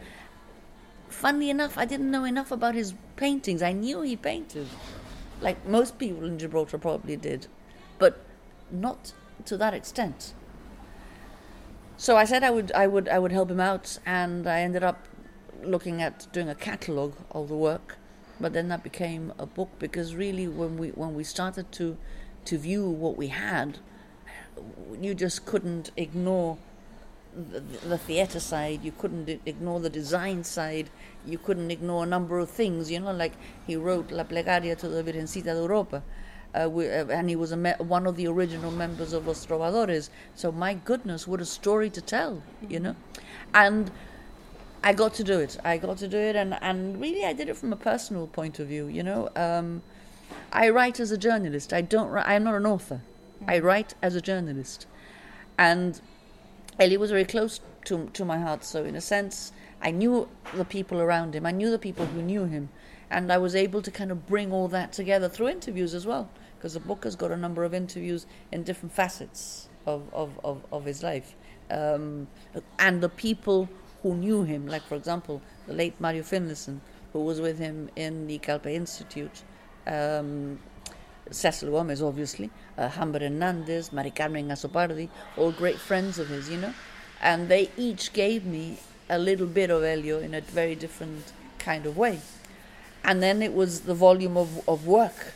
B: Funnily enough, I didn't know enough about his paintings. I knew he painted, like most people in Gibraltar probably did, but not to that extent. So I said I would I would I would help him out, and I ended up looking at doing a catalogue of the work, but then that became a book because really when we when we started to to view what we had, you just couldn't ignore the, the theatre side. You couldn't ignore the design side. You couldn't ignore a number of things. You know, like he wrote La Plegaria to the Virgencita de Europa uh, we, uh, and he was me- one of the original members of Los Trovadores. So my goodness, what a story to tell, you know. And I got to do it. I got to do it, and and really, I did it from a personal point of view. You know, um, I write as a journalist. I don't. I'm not an author. I mm. write as a journalist, and Ellie was very close to to my heart. So in a sense, I knew the people around him. I knew the people who knew him, and I was able to kind of bring all that together through interviews as well because the book has got a number of interviews in different facets of, of, of, of his life. Um, and the people who knew him, like, for example, the late Mario Finlayson, who was with him in the Calpe Institute, um, Cecil Gomez, obviously, uh, Humber Hernandez, Mari Carmen Azzopardi, all great friends of his, you know. And they each gave me a little bit of Elio in a very different kind of way. And then it was the volume of, of work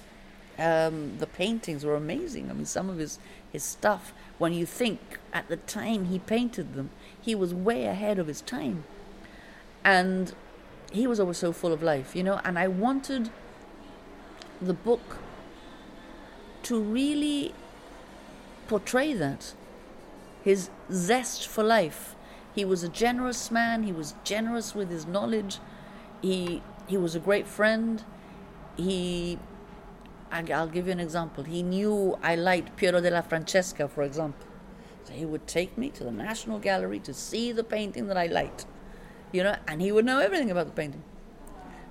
B: um, the paintings were amazing. I mean, some of his his stuff. When you think at the time he painted them, he was way ahead of his time. And he was always so full of life, you know, and I wanted the book to really portray that his zest for life. He was a generous man, he was generous with his knowledge, he, he was a great friend. He, I'll give you an example. He knew I liked Piero della Francesca, for example. He would take me to the National Gallery to see the painting that I liked, you know, and he would know everything about the painting.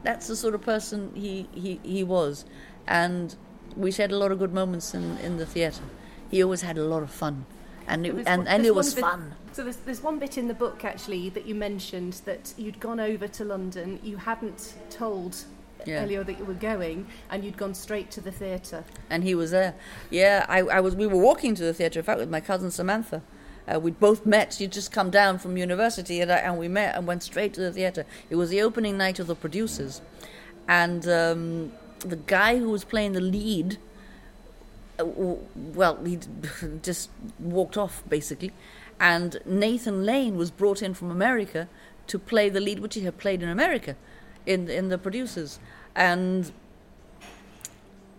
B: That's the sort of person he, he, he was. And we shared a lot of good moments in, in the theatre. He always had a lot of fun. And it, and, and it was
A: bit,
B: fun.
A: So there's, there's one bit in the book actually that you mentioned that you'd gone over to London, you hadn't told yeah. Elio that you were going, and you'd gone straight to the theatre.
B: And he was there. Yeah, I, I was. We were walking to the theatre. In fact, with my cousin Samantha. Uh, we'd both met. You'd just come down from university, and, I, and we met and went straight to the theatre. It was the opening night of the producers, and um, the guy who was playing the lead, uh, well, he just walked off basically, and Nathan Lane was brought in from America to play the lead, which he had played in America, in in the producers, and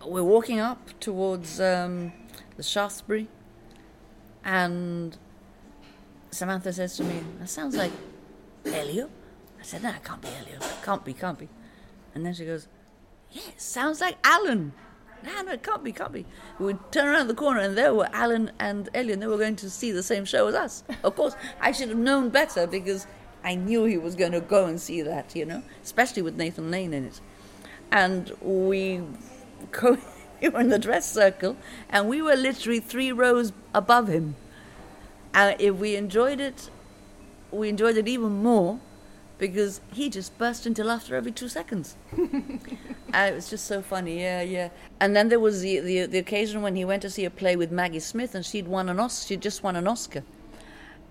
B: we're walking up towards um, the Shaftesbury, and Samantha says to me, "That sounds like Elio." I said, "No, it can't be Elio. Can't be, can't be." And then she goes, "Yeah, it sounds like Alan." No, no, it can't be, can't be. We would turn around the corner and there were Alan and Ellie, and they were going to see the same show as us. Of course, I should have known better because I knew he was going to go and see that, you know, especially with Nathan Lane in it. And we, go, we were in the dress circle, and we were literally three rows above him. And if we enjoyed it, we enjoyed it even more because he just burst into laughter every two seconds. Uh, it was just so funny, yeah, yeah. And then there was the, the, the occasion when he went to see a play with Maggie Smith, and she'd won an Oscar. She'd just won an Oscar,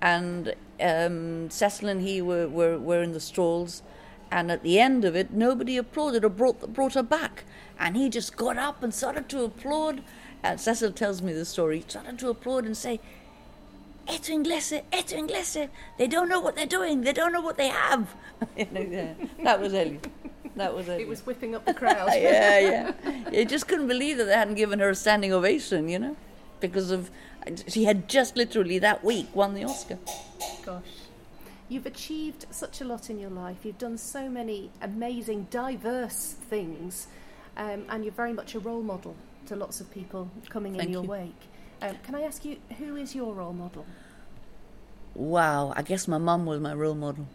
B: and um, Cecil and he were, were were in the stalls, and at the end of it, nobody applauded or brought brought her back, and he just got up and started to applaud. And Cecil tells me the story. He started to applaud and say, Eto inglese, eto inglese. They don't know what they're doing. They don't know what they have. that was Ellie. That was Ellie.
A: It was whipping up the crowd.
B: yeah, yeah. You just couldn't believe that they hadn't given her a standing ovation, you know, because of she had just literally that week won the Oscar.
A: Gosh. You've achieved such a lot in your life. You've done so many amazing, diverse things, um, and you're very much a role model to lots of people coming
B: Thank
A: in your
B: you.
A: wake. Um, can I ask you, who is your role model?
B: Wow, I guess my mum was my role model.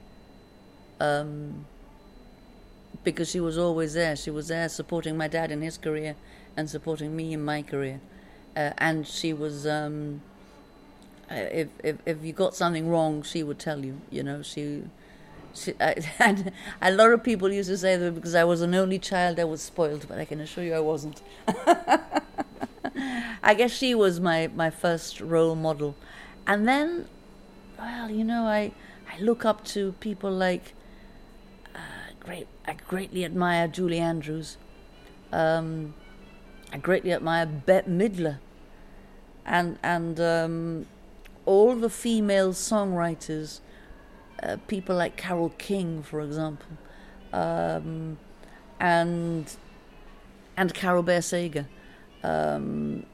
B: Um, because she was always there. She was there supporting my dad in his career and supporting me in my career. Uh, and she was, um, uh, if, if if you got something wrong, she would tell you. You know, she. she I, and a lot of people used to say that because I was an only child, I was spoiled, but I can assure you I wasn't. I guess she was my, my first role model. And then, well, you know, I, I look up to people like, uh, great, I greatly admire Julie Andrews. Um, I greatly admire Bette Midler. And, and um, all the female songwriters, uh, people like Carole King, for example, um, and, and Carol Bayer Sager. Um,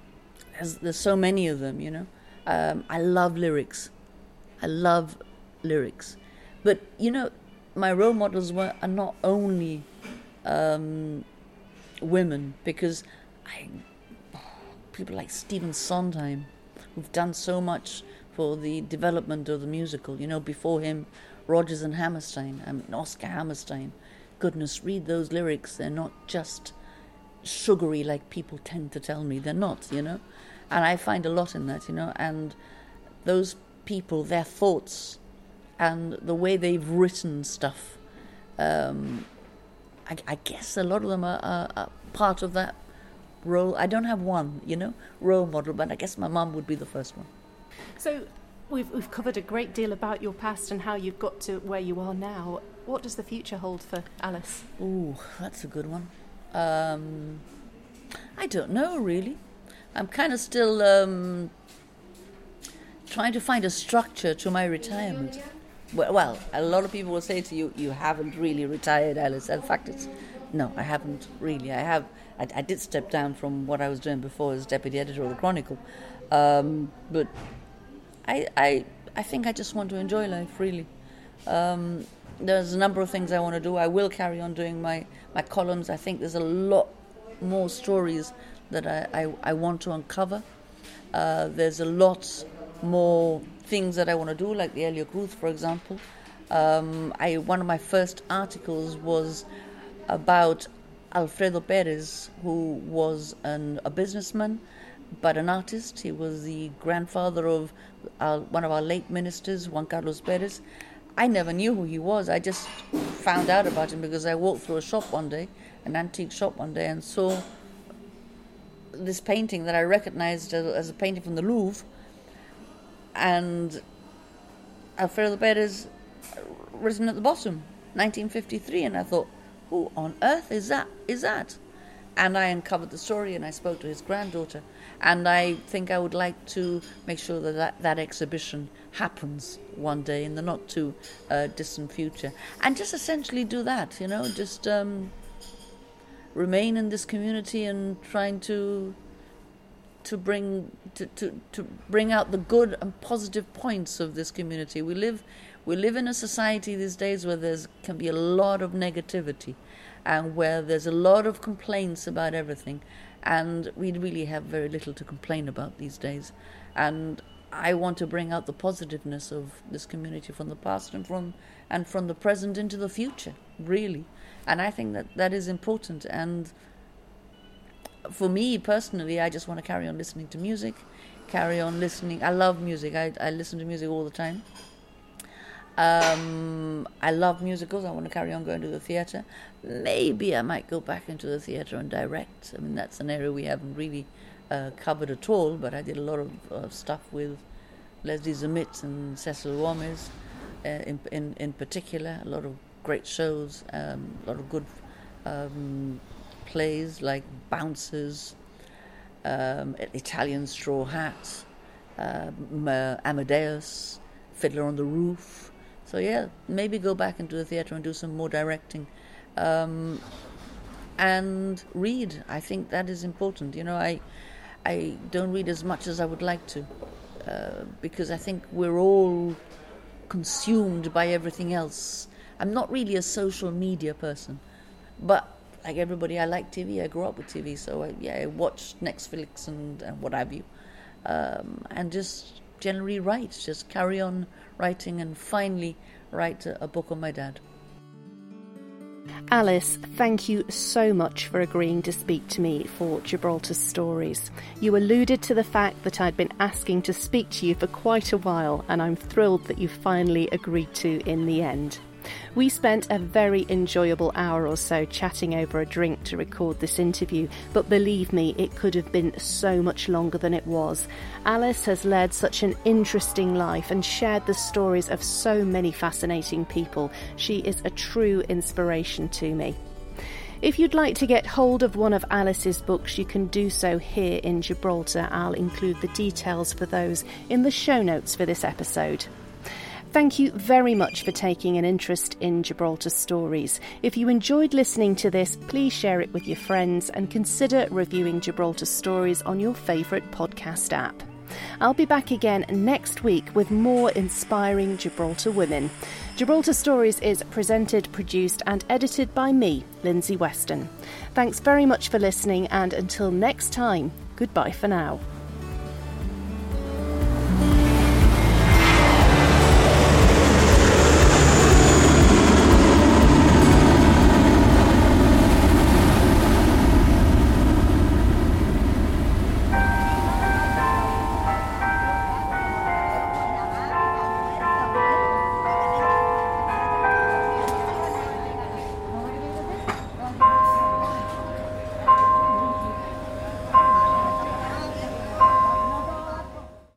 B: there's, there's so many of them, you know. Um, I love lyrics. I love lyrics. But, you know, my role models were are not only um, women, because I, people like Stephen Sondheim, who've done so much for the development of the musical. You know, before him, Rodgers and Hammerstein, I mean, Oscar Hammerstein. Goodness, read those lyrics. They're not just sugary like people tend to tell me. They're not, you know and I find a lot in that, you know. And those people, their thoughts, and the way they've written stuff, um, I, I, guess a lot of them are, are, are, part of that role. I don't have one, you know, role model, but I guess my mum would be the first one.
A: So we've we've covered a great deal about your past and how you've got to where you are now. What does the future hold for Alice?
B: Ooh, that's a good one. Um, I don't know really. I'm kind of still um, trying to find a structure to my retirement. Well, well, a lot of people will say to you, "You haven't really retired, Alice." In fact, it's no, I haven't really. I have. I, I did step down from what I was doing before as deputy editor of the Chronicle, um, but I, I, I think I just want to enjoy life. Really, um, there's a number of things I want to do. I will carry on doing my my columns. I think there's a lot more stories that I, I, I want to uncover. Uh, there's a lot more things that I want to do, like the Elio Cruz, for example. Um, I one of my first articles was about Alfredo Perez, who was an, a businessman but an artist. He was the grandfather of our, one of our late ministers, Juan Carlos Perez. I never knew who he was. I just found out about him because I walked through a shop one day, an antique shop one day, and saw this painting that I recognized as, a painting from the Louvre. And Alfredo Perez written uh, at the bottom, 1953, and I thought, who on earth is that? Is that? And I uncovered the story, and I spoke to his granddaughter, and I think I would like to make sure that that, that exhibition happens one day in the not too uh, distant future, and just essentially do that, you know, just um, remain in this community and trying to to bring to, to, to bring out the good and positive points of this community. We live we live in a society these days where there can be a lot of negativity and where there's a lot of complaints about everything. And we really have very little to complain about these days. And I want to bring out the positiveness of this community from the past and from and from the present into the future really. And I think that that is important. And for me personally I just want to carry on listening to music carry on listening I love music. I, I listen to music all the time um, I love musicals. I want to carry on going to the theatre. Maybe I might go back into the theatre and direct. I mean, that's an area we haven't really uh, covered at all, but I did a lot of stuff with Leslie Zamit and Cecil Gomez uh, in, in, in particular. A lot of great shows, um, a lot of good um, plays like Bouncers, um, Italian Straw Hats, uh, Amadeus, Fiddler on the Roof. So yeah, maybe go back into the theatre and do some more directing, um, and read. I think that is important. You know, I I don't read as much as I would like to, uh, because I think we're all consumed by everything else. I'm not really a social media person, but like everybody, I like TV. I grew up with TV, so I, yeah, I watch Netflix and, and what have you, um, and just generally write. Just carry on writing and finally write a, a book on my dad.
A: Alice, thank you so much for agreeing to speak to me for Gibraltar Stories. You alluded to the fact that I'd been asking to speak to you for quite a while, and I'm thrilled that you finally agreed to in the end. We spent a very enjoyable hour or so chatting over a drink to record this interview, but believe me, it could have been so much longer than it was. Alice has led such an interesting life and shared the stories of so many fascinating people. She is a true inspiration to me. If you'd like to get hold of one of Alice's books, you can do so here in Gibraltar. I'll include the details for those in the show notes for this episode. Thank you very much for taking an interest in Gibraltar stories. If you enjoyed listening to this, please share it with your friends and consider reviewing Gibraltar stories on your favourite podcast app. I'll be back again next week with more inspiring Gibraltar women. Gibraltar Stories is presented, produced, and edited by me, Lindsay Weston. Thanks very much for listening, and until next time, goodbye for now.